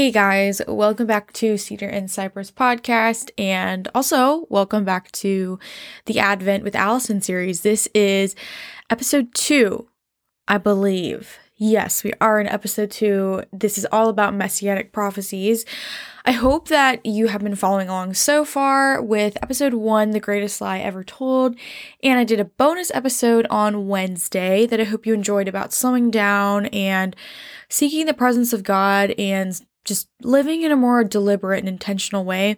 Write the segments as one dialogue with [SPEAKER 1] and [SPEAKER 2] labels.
[SPEAKER 1] Hey guys, welcome back to Cedar and Cypress podcast, and also welcome back to the Advent with Allison series. This is episode two, I believe. Yes, we are in episode two. This is all about messianic prophecies. I hope that you have been following along so far with episode one, The Greatest Lie Ever Told. And I did a bonus episode on Wednesday that I hope you enjoyed about slowing down and seeking the presence of God and just living in a more deliberate and intentional way.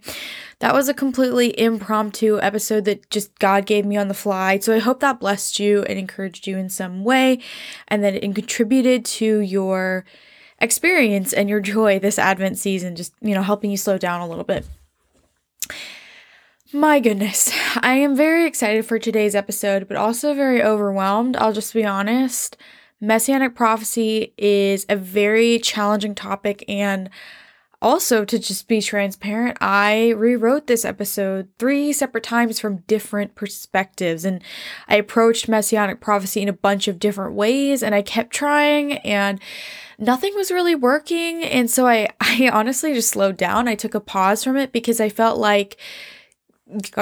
[SPEAKER 1] That was a completely impromptu episode that just God gave me on the fly. So I hope that blessed you and encouraged you in some way and that it contributed to your experience and your joy this Advent season, just, you know, helping you slow down a little bit. My goodness, I am very excited for today's episode, but also very overwhelmed. I'll just be honest. Messianic prophecy is a very challenging topic, and also to just be transparent, I rewrote this episode three separate times from different perspectives, and I approached Messianic prophecy in a bunch of different ways, and I kept trying, and nothing was really working. And so I, I honestly just slowed down. I took a pause from it because I felt like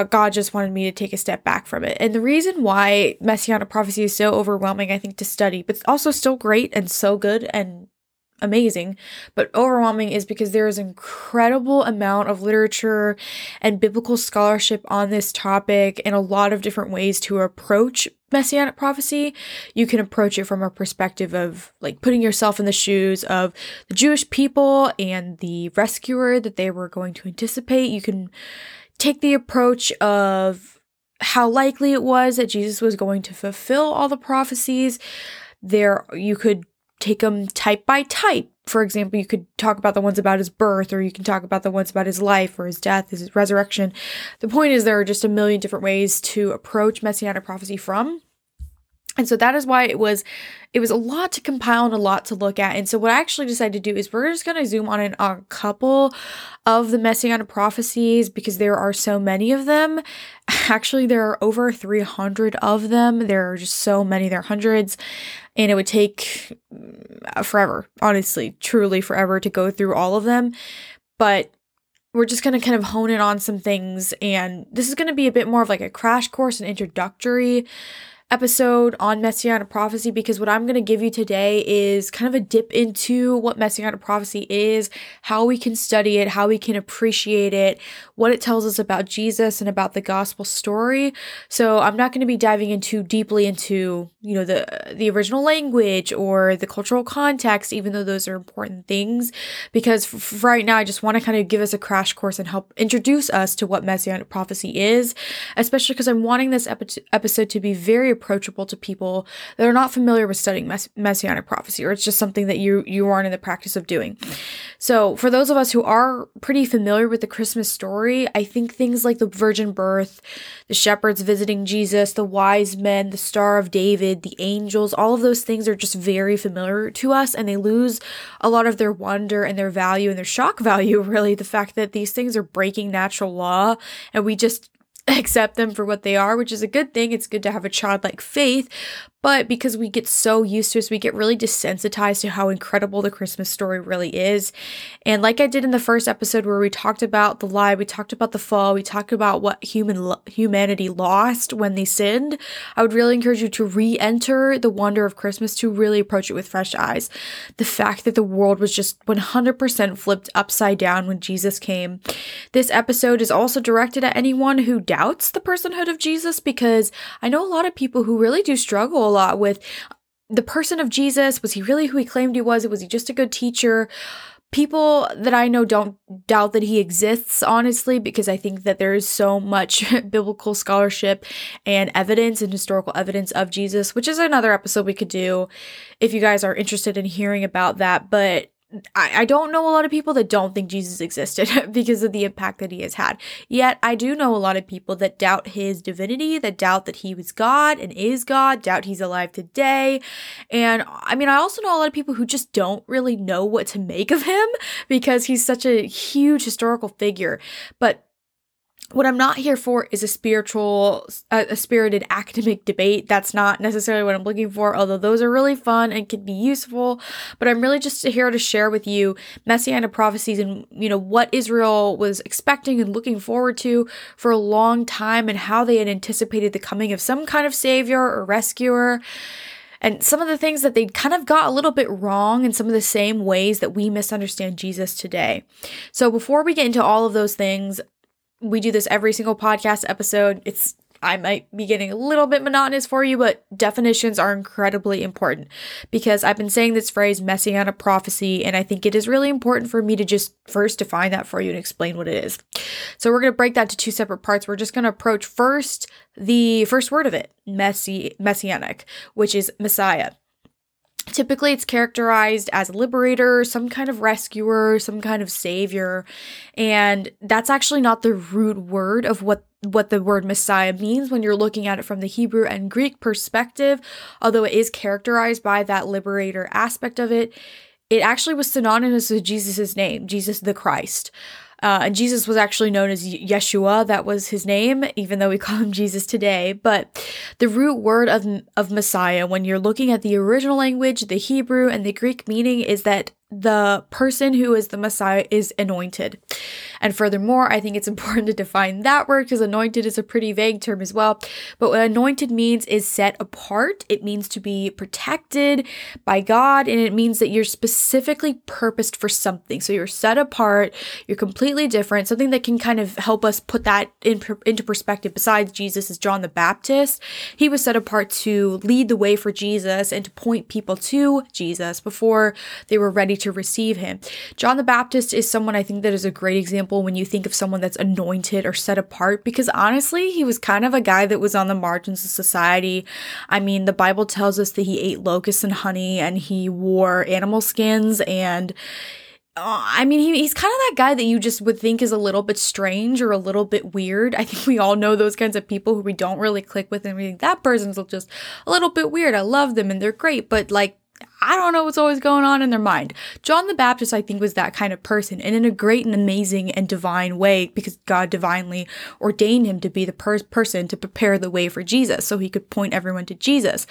[SPEAKER 1] God just wanted me to take a step back from it. And the reason why Messianic prophecy is so overwhelming, I think, to study, but also still great and so good and amazing, but overwhelming is because there is incredible amount of literature and biblical scholarship on this topic and a lot of different ways to approach messianic prophecy. You can approach it from a perspective of like putting yourself in the shoes of the Jewish people and the rescuer that they were going to anticipate. You can take the approach of how likely it was that Jesus was going to fulfill all the prophecies. There, you could take them type by type. For example, you could talk about the ones about his birth, or you can talk about the ones about his life or his death, his resurrection. The point is, there are just a million different ways to approach messianic prophecy from. And so that is why it was it was a lot to compile and a lot to look at. And so what I actually decided to do is we're just going to zoom on in a couple of the messianic prophecies because there are so many of them. Actually, there are over 300 of them. There are just so many. There are hundreds. And it would take mm, forever, honestly, truly forever to go through all of them. But we're just going to kind of hone in on some things. And this is going to be a bit more of like a crash course and introductory episode on Messianic prophecy because what I'm going to give you today is kind of a dip into what Messianic prophecy is, how we can study it, how we can appreciate it, what it tells us about Jesus and about the gospel story. So I'm not going to be diving into deeply into, you know, the the original language or the cultural context even though those are important things because f- right now I just want to kind of give us a crash course and help introduce us to what Messianic prophecy is, especially because I'm wanting this epi- episode to be very approachable to people that are not familiar with studying mess- messianic prophecy or it's just something that you you aren't in the practice of doing. So, for those of us who are pretty familiar with the Christmas story, I think things like the virgin birth, the shepherds visiting Jesus, the wise men, the star of David, the angels, all of those things are just very familiar to us and they lose a lot of their wonder and their value and their shock value really the fact that these things are breaking natural law and we just accept them for what they are, which is a good thing. It's good to have a childlike faith, but because we get so used to it, we get really desensitized to how incredible the Christmas story really is. And like I did in the first episode where we talked about the lie, we talked about the fall, we talked about what human lo- humanity lost when they sinned, I would really encourage you to re-enter the wonder of Christmas to really approach it with fresh eyes. The fact that the world was just 100% flipped upside down when Jesus came. This episode is also directed at anyone who doubts the personhood of Jesus because I know a lot of people who really do struggle lot with the person of Jesus. Was he really who he claimed he was? Was he just a good teacher? People that I know don't doubt that he exists, honestly, because I think that there is so much biblical scholarship and evidence and historical evidence of Jesus, which is another episode we could do if you guys are interested in hearing about that. But I, I don't know a lot of people that don't think Jesus existed because of the impact that he has had. Yet I do know a lot of people that doubt his divinity, that doubt that he was God and is God, doubt he's alive today. And I mean, I also know a lot of people who just don't really know what to make of him because he's such a huge historical figure. But what I'm not here for is a spiritual, a, a, spirited academic debate. That's not necessarily what I'm looking for, although those are really fun and can be useful. But I'm really just here to share with you messianic prophecies and, you know, what Israel was expecting and looking forward to for a long time and how they had anticipated the coming of some kind of savior or rescuer and some of the things that they kind of got a little bit wrong in some of the same ways that we misunderstand Jesus today. So before we get into all of those things, we do this every single podcast episode. It's I might be getting a little bit monotonous for you, but definitions are incredibly important because I've been saying this phrase messianic prophecy, and I think it is really important for me to just first define that for you and explain what it is. So we're going to break that to two separate parts. We're just going to approach first the first word of it, messi- messianic, which is Messiah. Typically, it's characterized as a liberator, some kind of rescuer, some kind of savior, and that's actually not the root word of what what the word Messiah means when you're looking at it from the Hebrew and Greek perspective. Although it is characterized by that liberator aspect of it, it actually was synonymous with Jesus' name, Jesus the Christ. Uh, and Jesus was actually known as Yeshua. That was his name, even though we call him Jesus today. But the root word of, of Messiah, when you're looking at the original language, the Hebrew and the Greek meaning, is that the person who is the Messiah is anointed. And furthermore, I think it's important to define that word because anointed is a pretty vague term as well. But what anointed means is set apart. It means to be protected by God, and it means that you're specifically purposed for something. So you're set apart, you're completely different, something that can kind of help us put that in, into perspective. Besides Jesus is John the Baptist, he was set apart to lead the way for Jesus and to point people to Jesus before they were ready to receive him. John the Baptist is someone I think that is a great example when you think of someone that's anointed or set apart because honestly, he was kind of a guy that was on the margins of society. I mean, the Bible tells us that he ate locusts and honey and he wore animal skins and uh, I mean, he, he's kind of that guy that you just would think is a little bit strange or a little bit weird. I think we all know those kinds of people who we don't really click with and we think that person's just a little bit weird. I love them and they're great, but like I don't know what's always going on in their mind. John the Baptist, I think, was that kind of person, and in a great and amazing and divine way, because God divinely ordained him to be the per- person to prepare the way for Jesus, so he could point everyone to Jesus.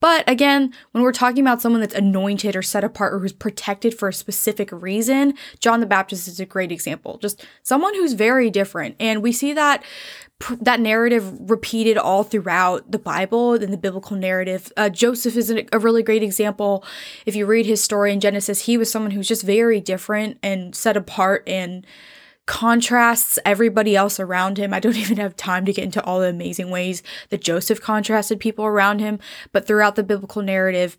[SPEAKER 1] But again, when we're talking about someone that's anointed or set apart or who's protected for a specific reason, John the Baptist is a great example. Just someone who's very different. And we see that that narrative repeated all throughout the Bible and the biblical narrative. Uh, Joseph is a really great example. If you read his story in Genesis, he was someone who's just very different and set apart and contrasts everybody else around him. I don't even have time to get into all the amazing ways that Joseph contrasted people around him, but throughout the biblical narrative,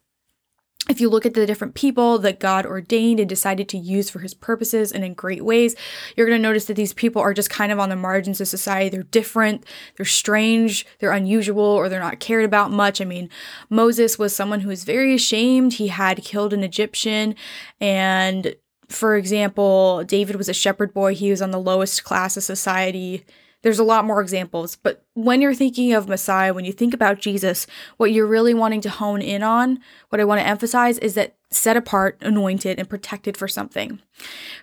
[SPEAKER 1] if you look at the different people that God ordained and decided to use for his purposes and in great ways, you're going to notice that these people are just kind of on the margins of society. They're different, they're strange, they're unusual, or they're not cared about much. I mean, Moses was someone who was very ashamed. He had killed an Egyptian. And for example, David was a shepherd boy, he was on the lowest class of society there's a lot more examples, but when you're thinking of Messiah, when you think about Jesus, what you're really wanting to hone in on, what I want to emphasize is that set apart, anointed, and protected for something.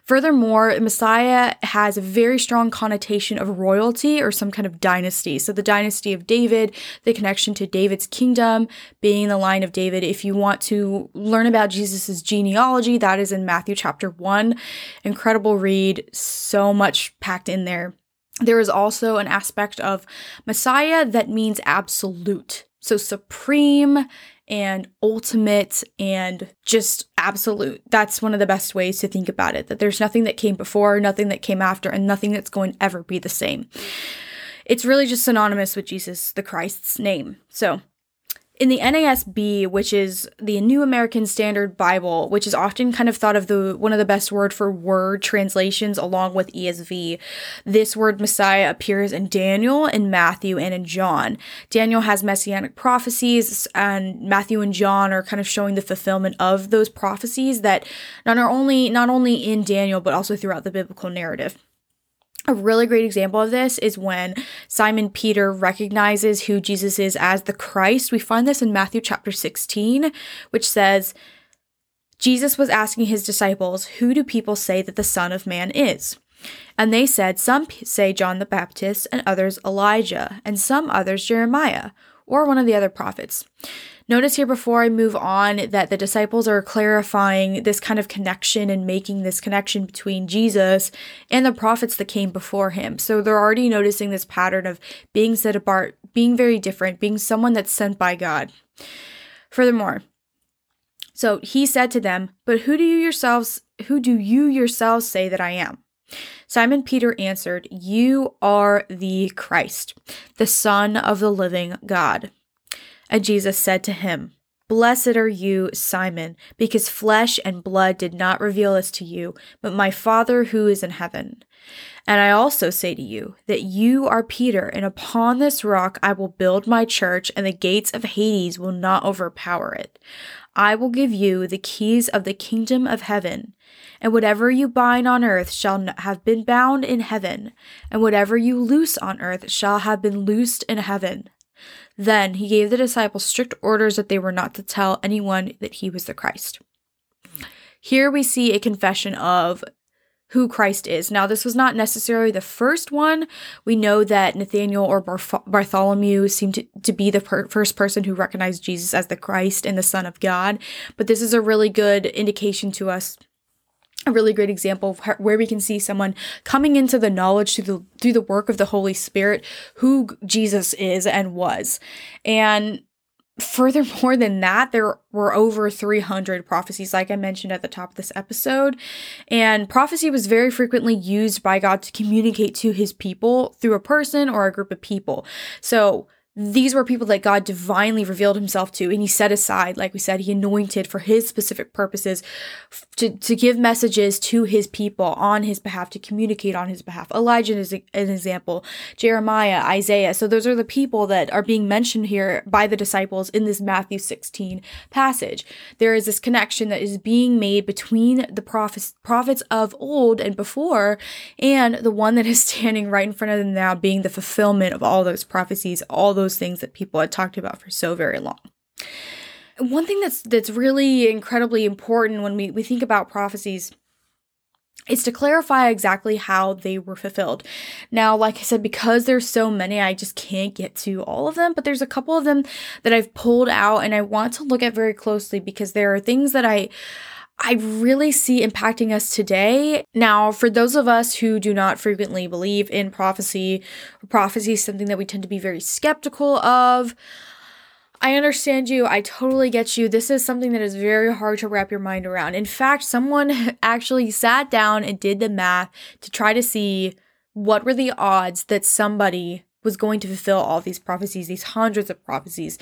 [SPEAKER 1] Furthermore, Messiah has a very strong connotation of royalty or some kind of dynasty. So, the dynasty of David, the connection to David's kingdom, being the line of David. If you want to learn about Jesus's genealogy, that is in Matthew chapter 1. Incredible read, so much packed in there. There is also an aspect of Messiah that means absolute. So supreme and ultimate and just absolute. That's one of the best ways to think about it that there's nothing that came before, nothing that came after, and nothing that's going to ever be the same. It's really just synonymous with Jesus the Christ's name. So in the NASB, which is the New American Standard Bible, which is often kind of thought of the one of the best word for word translations along with ESV, this word Messiah appears in Daniel, in Matthew, and in John. Daniel has messianic prophecies, and Matthew and John are kind of showing the fulfillment of those prophecies that not only not only in Daniel but also throughout the biblical narrative. A really great example of this is when Simon Peter recognizes who Jesus is as the Christ. We find this in Matthew chapter 16, which says, Jesus was asking his disciples, Who do people say that the Son of Man is? And they said, Some say John the Baptist, and others Elijah, and some others Jeremiah, or one of the other prophets. Notice here before I move on that the disciples are clarifying this kind of connection and making this connection between Jesus and the prophets that came before him. So they're already noticing this pattern of being set apart, being very different, being someone that's sent by God. Furthermore, so he said to them, But who do you yourselves who do you yourselves say that I am? Simon Peter answered, You are the Christ, the Son of the living God. And Jesus said to him, Blessed are you, Simon, because flesh and blood did not reveal this to you, but my Father who is in heaven. And I also say to you that you are Peter, and upon this rock I will build my church, and the gates of Hades will not overpower it. I will give you the keys of the kingdom of heaven, and whatever you bind on earth shall have been bound in heaven, and whatever you loose on earth shall have been loosed in heaven. Then he gave the disciples strict orders that they were not to tell anyone that he was the Christ. Here we see a confession of who Christ is. Now, this was not necessarily the first one. We know that Nathaniel or Bartholomew seemed to, to be the per- first person who recognized Jesus as the Christ and the Son of God, but this is a really good indication to us a really great example of where we can see someone coming into the knowledge through the through the work of the Holy Spirit who Jesus is and was. And furthermore than that, there were over 300 prophecies, like I mentioned at the top of this episode. And prophecy was very frequently used by God to communicate to his people through a person or a group of people. So these were people that God divinely revealed himself to, and he set aside, like we said, he anointed for his specific purposes to, to give messages to his people on his behalf, to communicate on his behalf. Elijah is an example, Jeremiah, Isaiah. So those are the people that are being mentioned here by the disciples in this Matthew 16 passage. There is this connection that is being made between the prophets, prophets of old and before, and the one that is standing right in front of them now being the fulfillment of all those prophecies, all those those things that people had talked about for so very long. One thing that's that's really incredibly important when we, we think about prophecies is to clarify exactly how they were fulfilled. Now, like I said, because there's so many, I just can't get to all of them, but there's a couple of them that I've pulled out and I want to look at very closely because there are things that I I really see impacting us today. Now, for those of us who do not frequently believe in prophecy, prophecy is something that we tend to be very skeptical of. I understand you. I totally get you. This is something that is very hard to wrap your mind around. In fact, someone actually sat down and did the math to try to see what were the odds that somebody was going to fulfill all these prophecies, these hundreds of prophecies.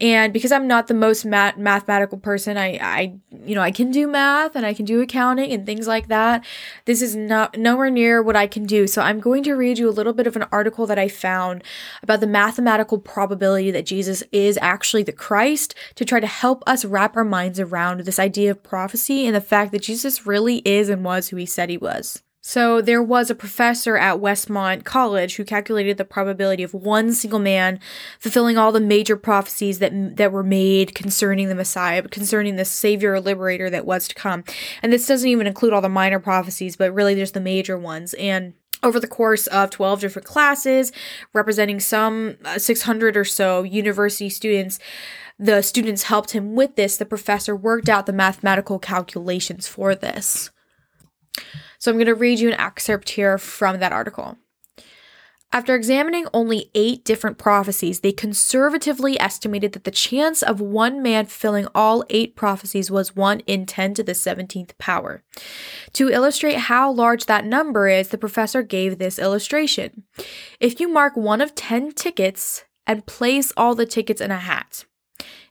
[SPEAKER 1] And because I'm not the most math- mathematical person, I, I, you know, I can do math and I can do accounting and things like that. This is not nowhere near what I can do. So I'm going to read you a little bit of an article that I found about the mathematical probability that Jesus is actually the Christ to try to help us wrap our minds around this idea of prophecy and the fact that Jesus really is and was who he said he was. So there was a professor at Westmont College who calculated the probability of one single man fulfilling all the major prophecies that that were made concerning the Messiah, concerning the Savior or Liberator that was to come. And this doesn't even include all the minor prophecies, but really there's the major ones. And over the course of 12 different classes, representing some uh, 600 or so university students, the students helped him with this. The professor worked out the mathematical calculations for this. So I'm going to read you an excerpt here from that article. After examining only eight different prophecies, they conservatively estimated that the chance of one man fulfilling all eight prophecies was 1 in 10 to the 17th power. To illustrate how large that number is, the professor gave this illustration. If you mark one of 10 tickets and place all the tickets in a hat,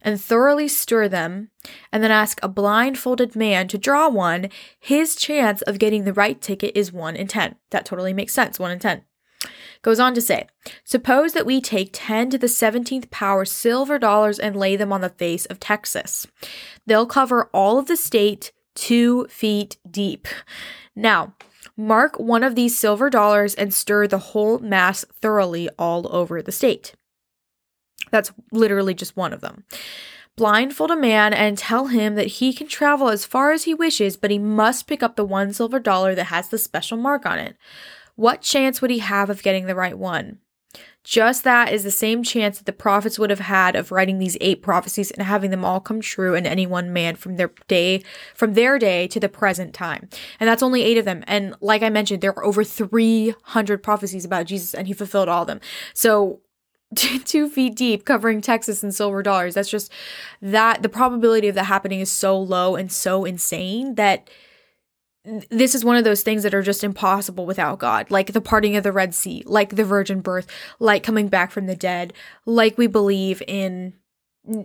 [SPEAKER 1] and thoroughly stir them, and then ask a blindfolded man to draw one, his chance of getting the right ticket is 1 in 10. That totally makes sense, 1 in 10. Goes on to say, suppose that we take 10 to the 17th power silver dollars and lay them on the face of Texas. They'll cover all of the state two feet deep. Now, mark one of these silver dollars and stir the whole mass thoroughly all over the state. That's literally just one of them. blindfold a man and tell him that he can travel as far as he wishes, but he must pick up the one silver dollar that has the special mark on it. What chance would he have of getting the right one? Just that is the same chance that the prophets would have had of writing these eight prophecies and having them all come true in any one man from their day from their day to the present time. And that's only eight of them. And like I mentioned, there are over 300 prophecies about Jesus and he fulfilled all of them. So two feet deep covering Texas in silver dollars. That's just that the probability of that happening is so low and so insane that this is one of those things that are just impossible without God, like the parting of the Red Sea, like the virgin birth, like coming back from the dead, like we believe in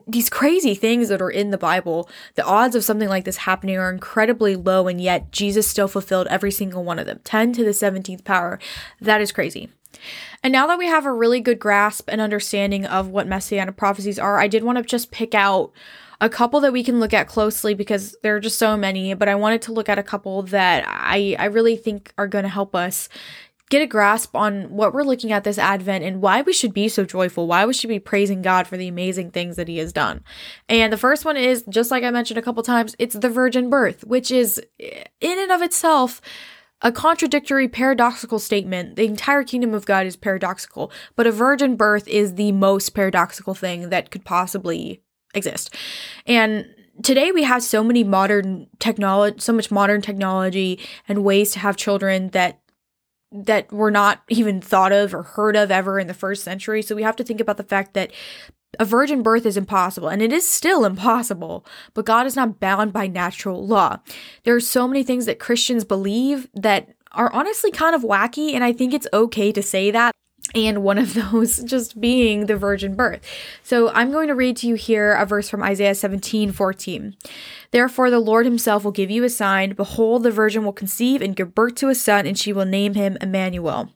[SPEAKER 1] these crazy things that are in the Bible. The odds of something like this happening are incredibly low, and yet Jesus still fulfilled every single one of them 10 to the 17th power. That is crazy. And now that we have a really good grasp and understanding of what messianic prophecies are, I did want to just pick out a couple that we can look at closely because there are just so many, but I wanted to look at a couple that I, I really think are going to help us get a grasp on what we're looking at this Advent and why we should be so joyful, why we should be praising God for the amazing things that He has done. And the first one is, just like I mentioned a couple times, it's the virgin birth, which is eh, in and of itself a contradictory, paradoxical statement. The entire kingdom of God is paradoxical, but a virgin birth is the most paradoxical thing that could possibly exist. And today we have so many modern technology, so much modern technology and ways to have children that that were not even thought of or heard of ever in the first century. So we have to think about the fact that a virgin birth is impossible, and it is still impossible, but God is not bound by natural law. There are so many things that Christians believe that are honestly kind of wacky, and I think it's okay to say that and one of those just being the virgin birth. So I'm going to read to you here a verse from Isaiah 17 14. Therefore, the Lord himself will give you a sign. Behold, the virgin will conceive and give birth to a son, and she will name him Emmanuel.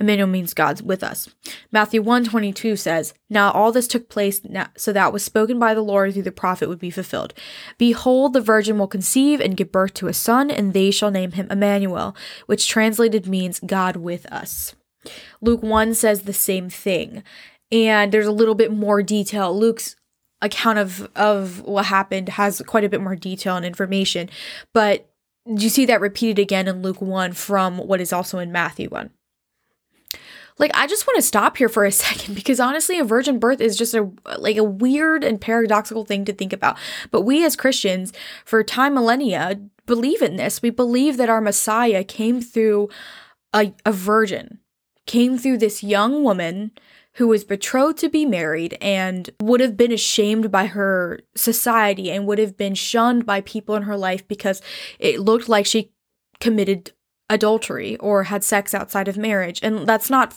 [SPEAKER 1] Emmanuel means God's with us. Matthew 1 22 says, Now all this took place so that was spoken by the Lord through the prophet would be fulfilled. Behold, the virgin will conceive and give birth to a son, and they shall name him Emmanuel, which translated means God with us. Luke 1 says the same thing. And there's a little bit more detail. Luke's account of of what happened has quite a bit more detail and information, but you see that repeated again in Luke 1 from what is also in Matthew 1. Like I just want to stop here for a second because honestly a virgin birth is just a like a weird and paradoxical thing to think about. But we as Christians for time millennia believe in this. We believe that our Messiah came through a, a virgin came through this young woman who was betrothed to be married and would have been ashamed by her society and would have been shunned by people in her life because it looked like she committed adultery or had sex outside of marriage. And that's not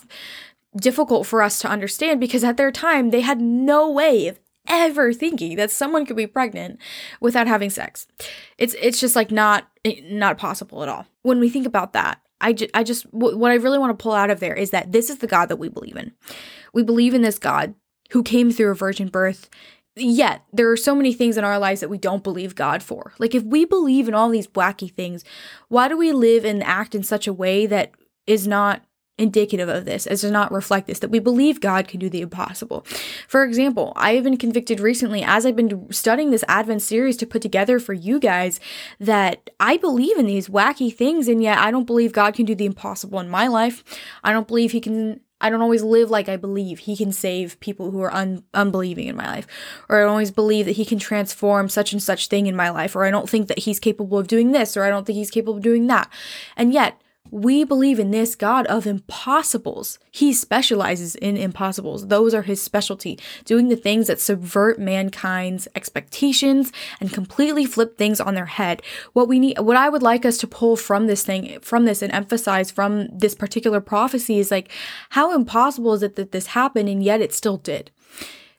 [SPEAKER 1] difficult for us to understand because at their time they had no way of ever thinking that someone could be pregnant without having sex. It's it's just like not not possible at all. When we think about that, I, ju- I just, w- what I really want to pull out of there is that this is the God that we believe in. We believe in this God who came through a virgin birth. Yet, there are so many things in our lives that we don't believe God for. Like, if we believe in all these wacky things, why do we live and act in such a way that is not indicative of this, as does not reflect this, that we believe God can do the impossible. For example, I have been convicted recently as I've been studying this Advent series to put together for you guys that I believe in these wacky things, and yet I don't believe God can do the impossible in my life. I don't believe He can. I don't always live like I believe he can save people who are un- unbelieving in my life. Or I don't always believe that he can transform such and such thing in my life. Or I don't think that he's capable of doing this. Or I don't think he's capable of doing that. And yet, we believe in this God of impossibles. He specializes in impossibles. Those are his specialty, doing the things that subvert mankind's expectations and completely flip things on their head. What we need, what I would like us to pull from this thing, from this and emphasize from this particular prophecy is like, how impossible is it that this happened and yet it still did?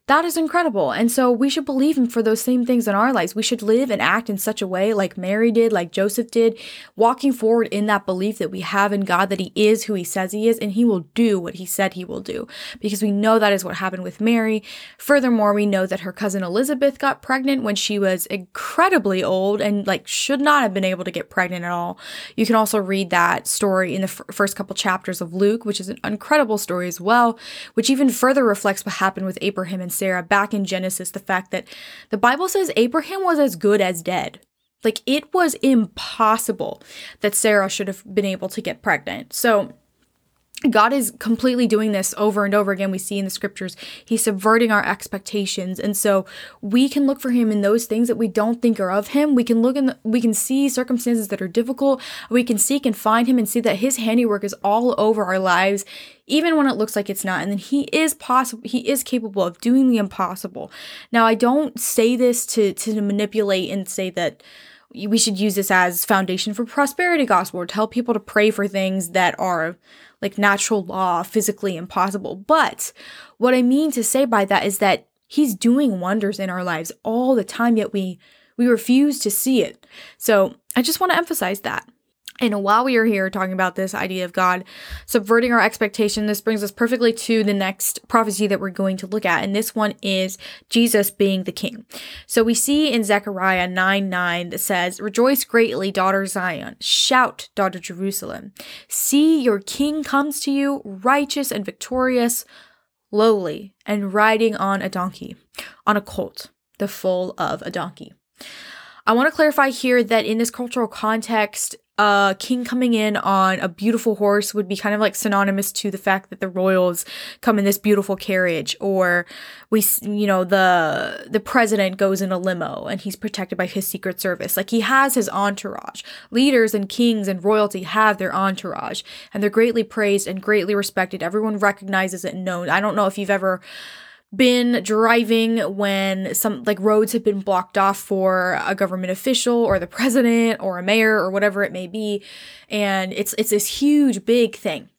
[SPEAKER 1] That is incredible. And so we should believe him for those same things in our lives. We should live and act in such a way like Mary did, like Joseph did, walking forward in that belief that we have in God that he is who he says he is and he will do what he said he will do. Because we know that is what happened with Mary. Furthermore, we know that her cousin Elizabeth got pregnant when she was incredibly old and like should not have been able to get pregnant at all. You can also read that story in the f- first couple chapters of Luke, which is an incredible story as well, which even further reflects what happened with Abraham and Sarah back in Genesis, the fact that the Bible says Abraham was as good as dead. Like it was impossible that Sarah should have been able to get pregnant. So God is completely doing this over and over again. We see in the scriptures, He's subverting our expectations. And so we can look for Him in those things that we don't think are of Him. We can look in, the, we can see circumstances that are difficult. We can seek and find Him and see that His handiwork is all over our lives, even when it looks like it's not. And then He is possible, He is capable of doing the impossible. Now, I don't say this to, to manipulate and say that we should use this as foundation for prosperity gospel or tell people to pray for things that are like natural law, physically impossible. But what I mean to say by that is that he's doing wonders in our lives all the time, yet we we refuse to see it. So I just want to emphasize that. And while we are here talking about this idea of God subverting our expectation, this brings us perfectly to the next prophecy that we're going to look at. And this one is Jesus being the king. So we see in Zechariah 9 9 that says, Rejoice greatly, daughter Zion. Shout, daughter Jerusalem. See, your king comes to you, righteous and victorious, lowly, and riding on a donkey, on a colt, the foal of a donkey. I want to clarify here that in this cultural context, a king coming in on a beautiful horse would be kind of like synonymous to the fact that the royals come in this beautiful carriage or we you know the the president goes in a limo and he's protected by his secret service. Like he has his entourage. Leaders and kings and royalty have their entourage and they're greatly praised and greatly respected. Everyone recognizes it and knows. I don't know if you've ever been driving when some like roads have been blocked off for a government official or the president or a mayor or whatever it may be. And it's it's this huge big thing.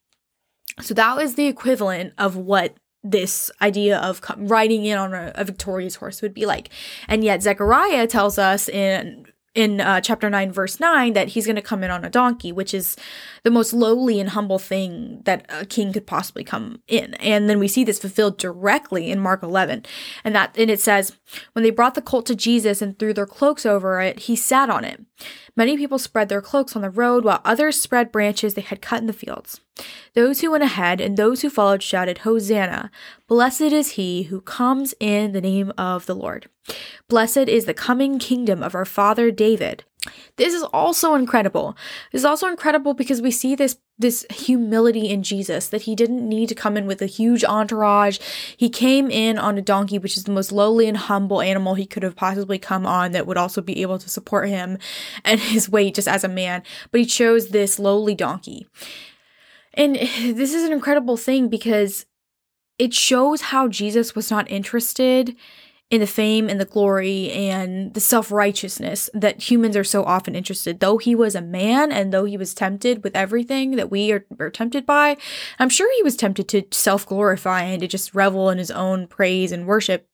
[SPEAKER 1] So that was the equivalent of what this idea of riding in on a, a victorious horse would be like. And yet zechariah tells us in in uh, chapter 9 verse 9 that he's going to come in on a donkey which is the most lowly and humble thing that a king could possibly come in. And then we see this fulfilled directly in mark 11 and that and it says when they brought the colt to jesus and threw their cloaks over it he sat on it. Many people spread their cloaks on the road while others spread branches they had cut in the fields. Those who went ahead and those who followed shouted hosanna! Blessed is he who comes in the name of the lord Blessed is the coming kingdom of our father David. This is also incredible. This is also incredible because we see this this humility in Jesus that he didn't need to come in with a huge entourage. He came in on a donkey, which is the most lowly and humble animal he could have possibly come on that would also be able to support him and his weight just as a man. But he chose this lowly donkey. And this is an incredible thing because it shows how Jesus was not interested in the fame and the glory and the self righteousness that humans are so often interested. Though he was a man and though he was tempted with everything that we are, are tempted by, I'm sure he was tempted to self glorify and to just revel in his own praise and worship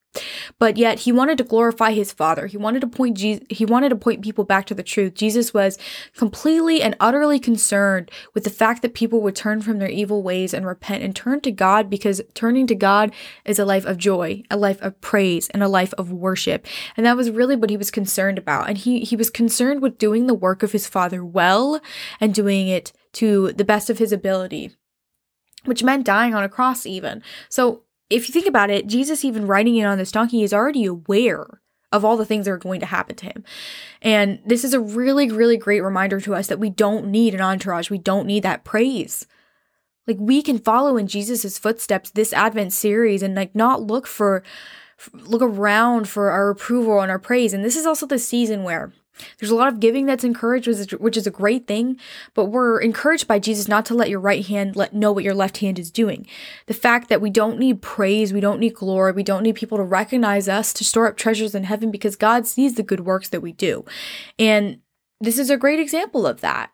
[SPEAKER 1] but yet he wanted to glorify his father. He wanted to point he wanted to point people back to the truth. Jesus was completely and utterly concerned with the fact that people would turn from their evil ways and repent and turn to God because turning to God is a life of joy, a life of praise, and a life of worship. And that was really what he was concerned about. And he he was concerned with doing the work of his father well and doing it to the best of his ability which meant dying on a cross even. So if you think about it, Jesus, even riding in on this donkey, is already aware of all the things that are going to happen to him. And this is a really, really great reminder to us that we don't need an entourage. We don't need that praise. Like we can follow in Jesus's footsteps this Advent series and like not look for look around for our approval and our praise. And this is also the season where there's a lot of giving that's encouraged, which is a great thing, but we're encouraged by Jesus not to let your right hand let know what your left hand is doing. The fact that we don't need praise, we don't need glory, we don't need people to recognize us to store up treasures in heaven because God sees the good works that we do. And this is a great example of that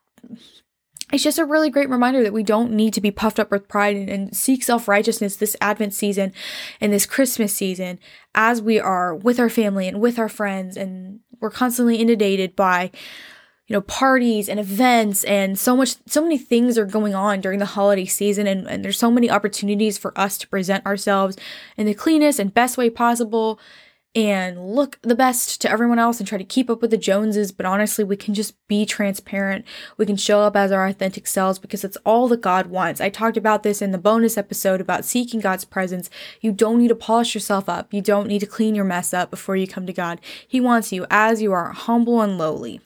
[SPEAKER 1] it's just a really great reminder that we don't need to be puffed up with pride and, and seek self righteousness this Advent season and this Christmas season as we are with our family and with our friends. And we're constantly inundated by, you know, parties and events and so much, so many things are going on during the holiday season. And, and there's so many opportunities for us to present ourselves in the cleanest and best way possible and look the best to everyone else and try to keep up with the Joneses, but honestly, we can just be transparent. We can show up as our authentic selves because it's all that God wants. I talked about this in the bonus episode about seeking God's presence. You don't need to polish yourself up, you don't need to clean your mess up before you come to God. He wants you as you are, humble and lowly.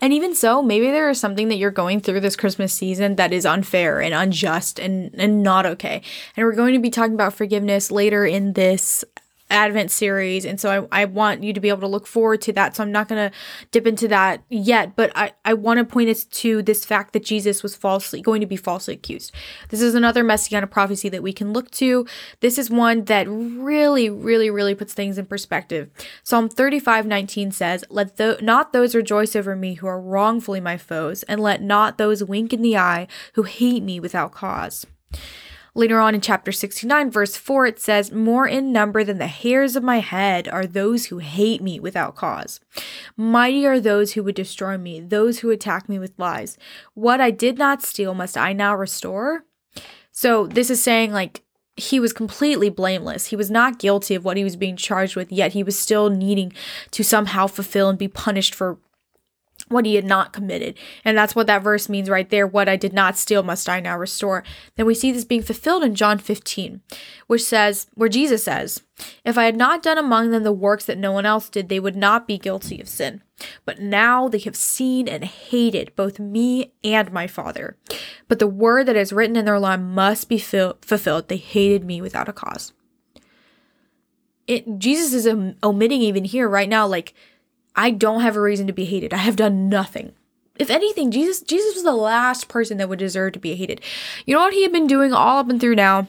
[SPEAKER 1] And even so, maybe there is something that you're going through this Christmas season that is unfair and unjust and, and not okay. And we're going to be talking about forgiveness later in this Advent series. And so I, I want you to be able to look forward to that. So I'm not going to dip into that yet, but I, I want to point us to this fact that Jesus was falsely going to be falsely accused. This is another messianic prophecy that we can look to. This is one that really, really, really puts things in perspective. Psalm 35 19 says, Let th- not those rejoice over me who are wrongfully my foes, and let not those wink in the eye who hate me without cause. Later on in chapter 69, verse 4, it says, More in number than the hairs of my head are those who hate me without cause. Mighty are those who would destroy me, those who attack me with lies. What I did not steal must I now restore? So this is saying, like, he was completely blameless. He was not guilty of what he was being charged with, yet he was still needing to somehow fulfill and be punished for what he had not committed. And that's what that verse means right there. What I did not steal must I now restore. Then we see this being fulfilled in John 15, which says, where Jesus says, If I had not done among them the works that no one else did, they would not be guilty of sin. But now they have seen and hated both me and my Father. But the word that is written in their law must be fil- fulfilled. They hated me without a cause. It, Jesus is omitting even here right now, like, I don't have a reason to be hated. I have done nothing. If anything, Jesus Jesus was the last person that would deserve to be hated. You know what he had been doing all up and through now?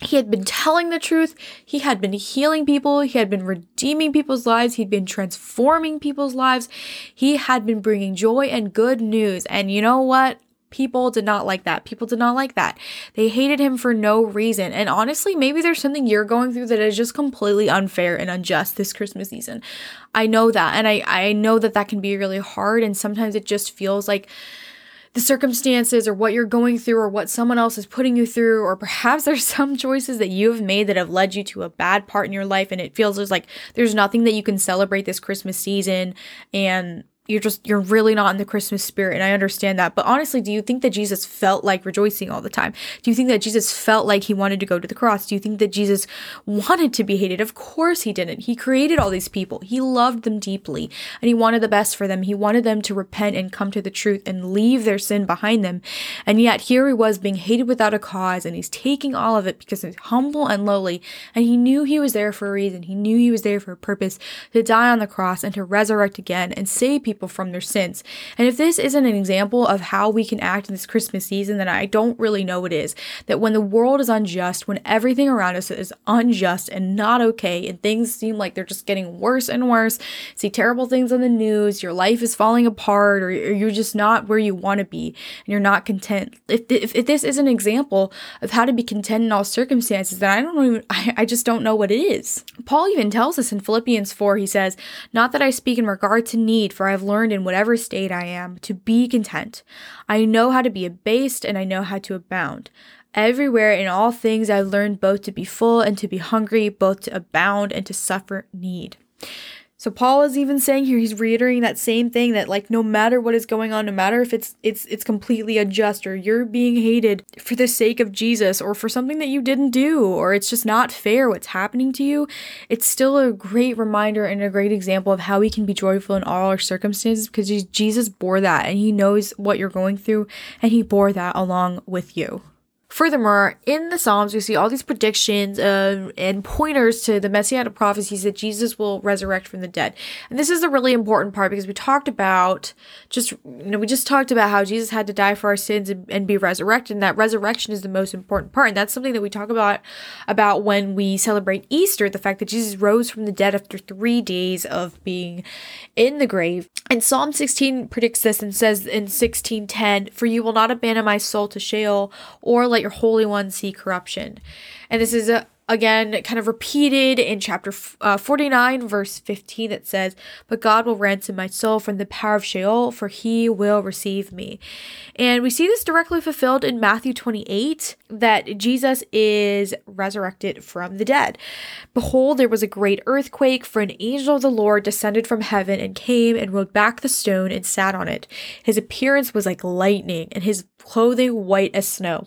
[SPEAKER 1] He had been telling the truth. He had been healing people. He had been redeeming people's lives. He'd been transforming people's lives. He had been bringing joy and good news. And you know what? People did not like that. People did not like that. They hated him for no reason. And honestly, maybe there's something you're going through that is just completely unfair and unjust this Christmas season. I know that. And I, I know that that can be really hard. And sometimes it just feels like the circumstances or what you're going through or what someone else is putting you through, or perhaps there's some choices that you have made that have led you to a bad part in your life. And it feels as like there's nothing that you can celebrate this Christmas season. And you're just you're really not in the christmas spirit and i understand that but honestly do you think that jesus felt like rejoicing all the time? Do you think that jesus felt like he wanted to go to the cross? Do you think that jesus wanted to be hated? Of course he didn't. He created all these people. He loved them deeply and he wanted the best for them. He wanted them to repent and come to the truth and leave their sin behind them and yet here he was being hated without a cause and he's taking all of it because he's humble and lowly and he knew he was there for a reason. He knew he was there for a purpose to die on the cross and to resurrect again and save people people from their sins. And if this isn't an example of how we can act in this Christmas season, then I don't really know what is. That when the world is unjust, when everything around us is unjust and not okay, and things seem like they're just getting worse and worse, see terrible things on the news, your life is falling apart, or you're just not where you want to be, and you're not content. If, if, if this is an example of how to be content in all circumstances, then I don't even, I, I just don't know what it is. Paul even tells us in Philippians 4, he says, Not that I speak in regard to need, for I have have learned in whatever state I am to be content. I know how to be abased and I know how to abound. Everywhere in all things I've learned both to be full and to be hungry, both to abound and to suffer need. So Paul is even saying here he's reiterating that same thing that like no matter what is going on, no matter if it's it's it's completely unjust or you're being hated for the sake of Jesus or for something that you didn't do or it's just not fair what's happening to you, it's still a great reminder and a great example of how we can be joyful in all our circumstances because Jesus bore that and he knows what you're going through and he bore that along with you. Furthermore, in the Psalms, we see all these predictions uh, and pointers to the messianic prophecies that Jesus will resurrect from the dead. And this is a really important part because we talked about just, you know, we just talked about how Jesus had to die for our sins and, and be resurrected. And that resurrection is the most important part. And that's something that we talk about about when we celebrate Easter, the fact that Jesus rose from the dead after three days of being in the grave. And Psalm 16 predicts this and says in 1610, For you will not abandon my soul to Sheol or let your Holy One see corruption. And this is a, again kind of repeated in chapter uh, 49 verse 15 that says but god will ransom my soul from the power of sheol for he will receive me. And we see this directly fulfilled in matthew 28 that jesus is resurrected from the dead. Behold there was a great earthquake for an angel of the lord descended from heaven and came and rolled back the stone and sat on it. His appearance was like lightning and his clothing white as snow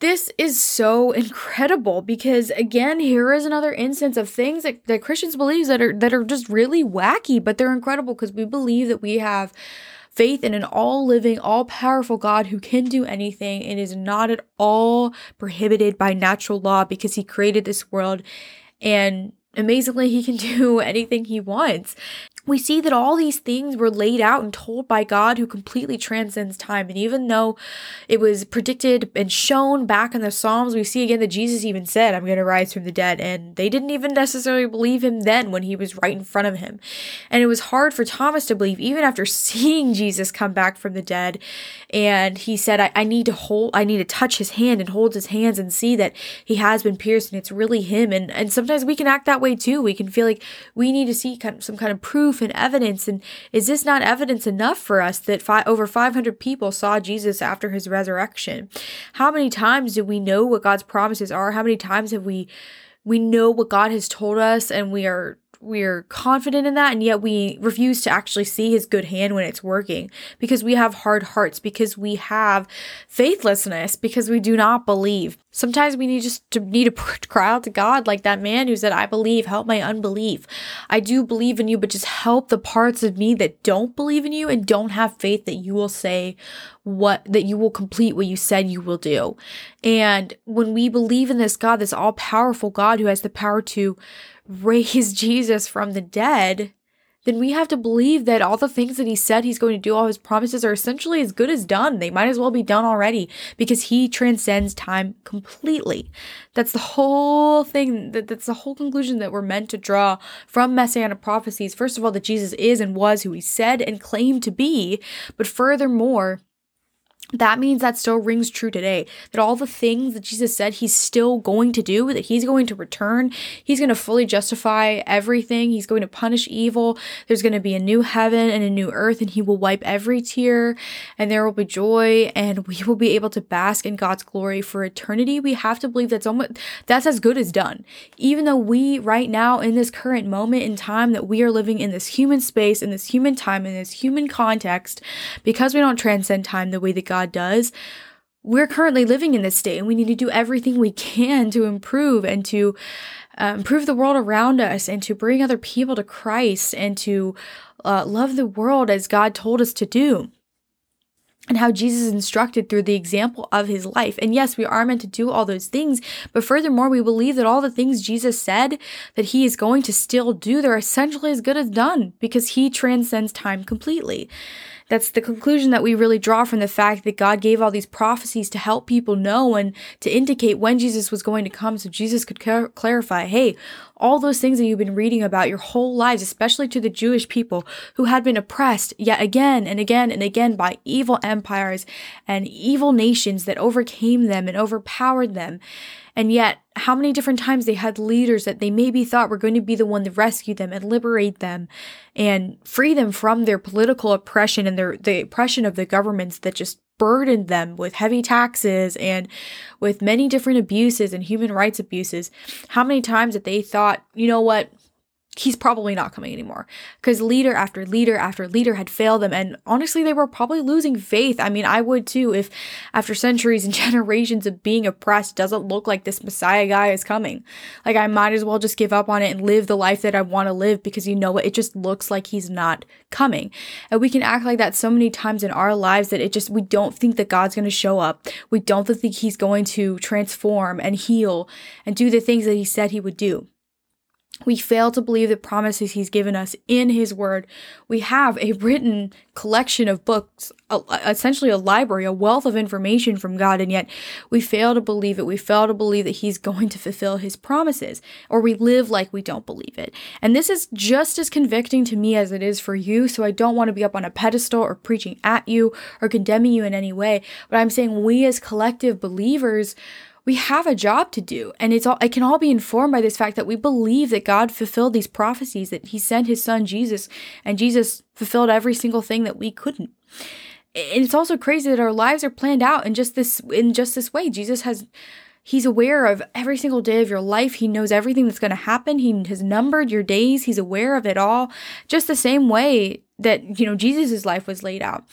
[SPEAKER 1] This is so incredible because again, here is another instance of things that, that Christians believe that are that are just really wacky, but they're incredible because we believe that we have faith in an all living, all powerful God who can do anything and is not at all prohibited by natural law because he created this world and amazingly he can do anything he wants we see that all these things were laid out and told by God who completely transcends time. And even though it was predicted and shown back in the Psalms, we see again that Jesus even said, I'm going to rise from the dead. And they didn't even necessarily believe him then when he was right in front of him. And it was hard for Thomas to believe, even after seeing Jesus come back from the dead. And he said, I, I need to hold, I need to touch his hand and hold his hands and see that he has been pierced and it's really him. And, and sometimes we can act that way too. We can feel like we need to see some kind of proof proof and evidence. And is this not evidence enough for us that fi- over 500 people saw Jesus after his resurrection? How many times do we know what God's promises are? How many times have we we know what God has told us and we are we're confident in that and yet we refuse to actually see his good hand when it's working because we have hard hearts because we have faithlessness because we do not believe. Sometimes we need just to need to cry out to god like that man who said i believe help my unbelief. I do believe in you but just help the parts of me that don't believe in you and don't have faith that you will say what that you will complete what you said you will do. And when we believe in this god this all powerful god who has the power to raise Jesus from the dead, then we have to believe that all the things that he said he's going to do, all his promises are essentially as good as done. They might as well be done already because he transcends time completely. That's the whole thing, that, that's the whole conclusion that we're meant to draw from messianic prophecies. First of all, that Jesus is and was who he said and claimed to be, but furthermore, that means that still rings true today. That all the things that Jesus said he's still going to do, that he's going to return, he's going to fully justify everything, he's going to punish evil. There's going to be a new heaven and a new earth, and he will wipe every tear, and there will be joy, and we will be able to bask in God's glory for eternity. We have to believe that's almost that's as good as done. Even though we right now in this current moment in time that we are living in this human space, in this human time, in this human context, because we don't transcend time the way that God God does, we're currently living in this state and we need to do everything we can to improve and to uh, improve the world around us and to bring other people to Christ and to uh, love the world as God told us to do and how Jesus instructed through the example of his life. And yes, we are meant to do all those things, but furthermore, we believe that all the things Jesus said that he is going to still do, they're essentially as good as done because he transcends time completely. That's the conclusion that we really draw from the fact that God gave all these prophecies to help people know and to indicate when Jesus was going to come so Jesus could clarify, hey, all those things that you've been reading about your whole lives, especially to the Jewish people who had been oppressed yet again and again and again by evil empires and evil nations that overcame them and overpowered them. And yet, how many different times they had leaders that they maybe thought were going to be the one to rescue them and liberate them and free them from their political oppression and their the oppression of the governments that just burdened them with heavy taxes and with many different abuses and human rights abuses. How many times that they thought, you know what, he's probably not coming anymore. Because leader after leader after leader had failed them. And honestly they were probably losing faith. I mean i would too if after centuries and generations of being oppressed doesn't look like this messiah guy is coming. Like i might as well just give up on it and live the life that i want to live because you know what? It just looks like he's not coming. And we can act like that so many times in our lives that it just we don't think that god's going to show up. We don't think he's going to transform and heal and do the things that he said he would do We fail to believe the promises he's given us in his word. We have a written collection of books, essentially a library, a wealth of information from God, and yet we fail to believe it. We fail to believe that he's going to fulfill his promises, or we live like we don't believe it. And this is just as convicting to me as it is for you, so I don't want to be up on a pedestal or preaching at you or condemning you in any way. But I'm saying we as collective believers, we have a job to do and it's all it can all be informed by this fact that we believe that God fulfilled these prophecies that he sent his son Jesus and Jesus fulfilled every single thing that we couldn't and it's also crazy that our lives are planned out in just this in just this way Jesus has He's aware of every single day of your life. He knows everything that's going to happen. He has numbered your days. He's aware of it all, just the same way that, you know, Jesus' life was laid out.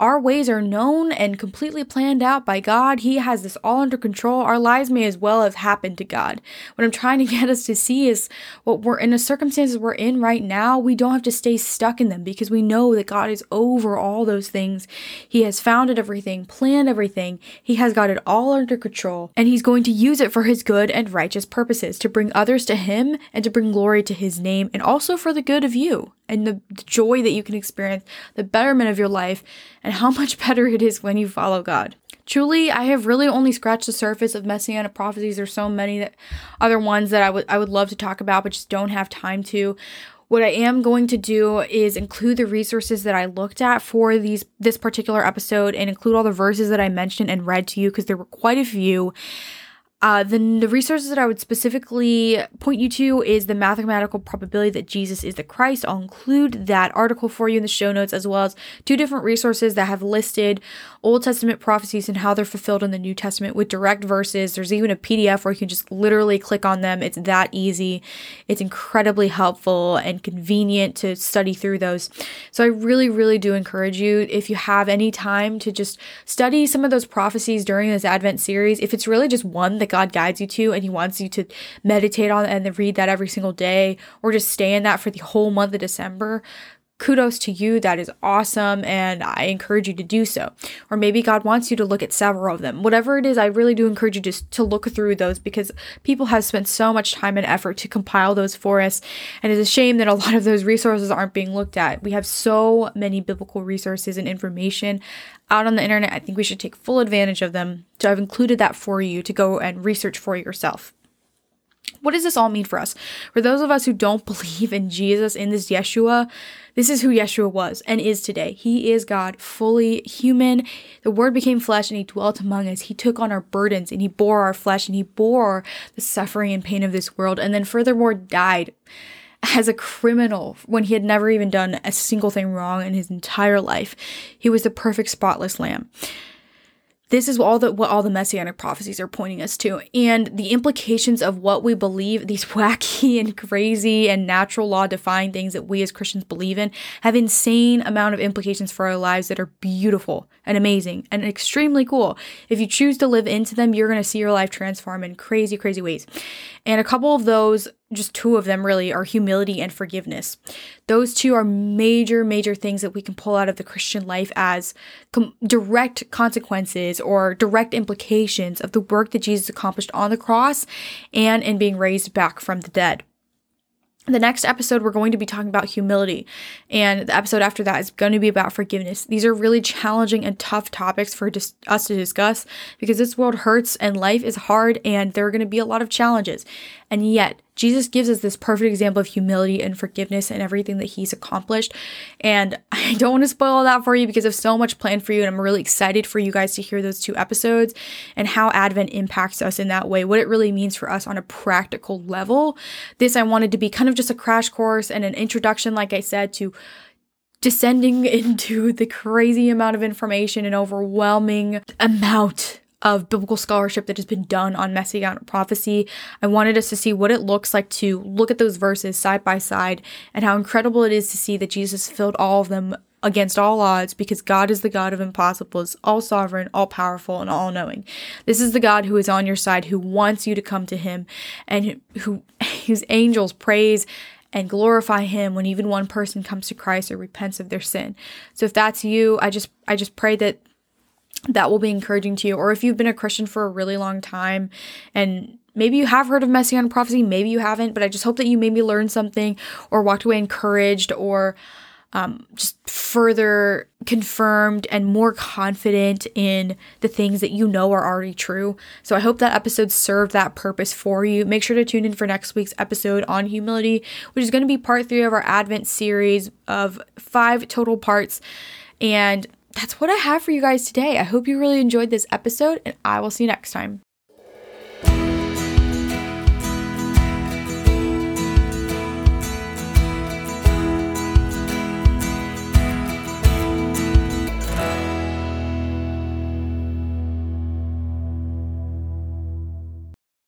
[SPEAKER 1] Our ways are known and completely planned out by God. He has this all under control. Our lives may as well have happened to God. What I'm trying to get us to see is what we're in the circumstances we're in right now, we don't have to stay stuck in them because we know that God is over all those things. He has founded everything, planned everything. He has got it all under control, and He's going to use it for His good and righteous purposes to bring others to Him and to bring glory to His name, and also for the good of you and the joy that you can experience, the betterment of your life, and how much better it is when you follow God. Truly, I have really only scratched the surface of messianic prophecies. There's so many that other ones that I would I would love to talk about, but just don't have time to. What I am going to do is include the resources that I looked at for these this particular episode and include all the verses that I mentioned and read to you because there were quite a few. Uh, then the resources that I would specifically point you to is the mathematical probability that Jesus is the Christ. I'll include that article for you in the show notes, as well as two different resources that have listed Old Testament prophecies and how they're fulfilled in the New Testament with direct verses. There's even a PDF where you can just literally click on them. It's that easy. It's incredibly helpful and convenient to study through those. So I really, really do encourage you, if you have any time, to just study some of those prophecies during this Advent series. If it's really just one that God guides you to and He wants you to meditate on and read that every single day or just stay in that for the whole month of December, kudos to you. That is awesome. And I encourage you to do so. Or maybe God wants you to look at several of them. Whatever it is, I really do encourage you just to look through those because people have spent so much time and effort to compile those for us. And it's a shame that a lot of those resources aren't being looked at. We have so many biblical resources and information out on the internet. I think we should take full advantage of them. So I've included that for you to go and research for yourself. What does this all mean for us? For those of us who don't believe in Jesus, in this Yeshua, this is who Yeshua was and is today. He is God, fully human. The Word became flesh and He dwelt among us. He took on our burdens and He bore our flesh and He bore the suffering and pain of this world. And then, furthermore, died as a criminal when he had never even done a single thing wrong in his entire life. He was the perfect spotless lamb. This is all the what all the messianic prophecies are pointing us to, and the implications of what we believe, these wacky and crazy and natural law defying things that we as Christians believe in, have insane amount of implications for our lives that are beautiful and amazing and extremely cool. If you choose to live into them, you're going to see your life transform in crazy, crazy ways. And a couple of those just two of them really are humility and forgiveness. Those two are major, major things that we can pull out of the Christian life as com- direct consequences or direct implications of the work that Jesus accomplished on the cross and in being raised back from the dead. The next episode we're going to be talking about humility and the episode after that is going to be about forgiveness. These are really challenging and tough topics for dis- us to discuss because this world hurts and life is hard and there are going to be a lot of challenges. And yet Jesus gives us this perfect example of humility and forgiveness and everything that he's accomplished. And I don't want to spoil all that for you because I've so much planned for you. And I'm really excited for you guys to hear those two episodes and how Advent impacts us in that way, what it really means for us on a practical level. This I wanted to be kind of just a crash course and an introduction, like I said, to descending into the crazy amount of information and overwhelming amount of biblical scholarship that has been done on messianic prophecy. I wanted us to see what it looks like to look at those verses side by side and how incredible it is to see that Jesus filled all of them against all odds because God is the God of impossibles, all sovereign, all powerful, and all knowing. This is the God who is on your side, who wants you to come to him and who whose angels praise and glorify him when even one person comes to Christ or repents of their sin. So if that's you, I just I just pray that that will be encouraging to you. Or if you've been a Christian for a really long time and maybe you have heard of messianic prophecy, maybe you haven't, but I just hope that you maybe learned something or walked away encouraged or um, just further confirmed and more confident in the things that you know are already true. So I hope that episode served that purpose for you. Make sure to tune in for next week's episode on humility, which is going to be part three of our Advent series of five total parts. And that's what I have for you guys today. I hope you really enjoyed this episode, and I will see you next time.